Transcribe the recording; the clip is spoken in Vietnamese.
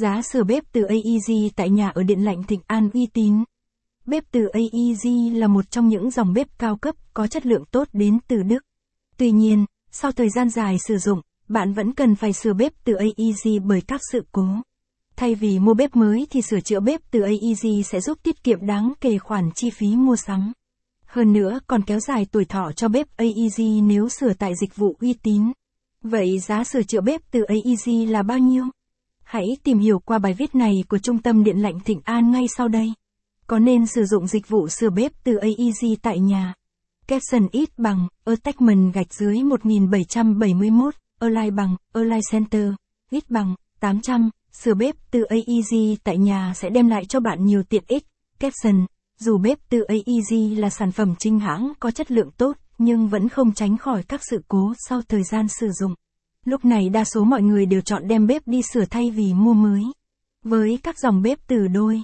Giá sửa bếp từ AEG tại nhà ở Điện lạnh Thịnh An uy tín. Bếp từ AEG là một trong những dòng bếp cao cấp có chất lượng tốt đến từ Đức. Tuy nhiên, sau thời gian dài sử dụng, bạn vẫn cần phải sửa bếp từ AEG bởi các sự cố. Thay vì mua bếp mới thì sửa chữa bếp từ AEG sẽ giúp tiết kiệm đáng kể khoản chi phí mua sắm. Hơn nữa còn kéo dài tuổi thọ cho bếp AEG nếu sửa tại dịch vụ uy tín. Vậy giá sửa chữa bếp từ AEG là bao nhiêu? Hãy tìm hiểu qua bài viết này của Trung tâm Điện lạnh Thịnh An ngay sau đây. Có nên sử dụng dịch vụ sửa bếp từ AEG tại nhà? Capson ít bằng, Attachment gạch dưới 1771, Align bằng, Align Center, ít bằng, 800, sửa bếp từ AEG tại nhà sẽ đem lại cho bạn nhiều tiện ích. Capson, dù bếp từ AEG là sản phẩm chính hãng có chất lượng tốt, nhưng vẫn không tránh khỏi các sự cố sau thời gian sử dụng. Lúc này đa số mọi người đều chọn đem bếp đi sửa thay vì mua mới. Với các dòng bếp từ đôi,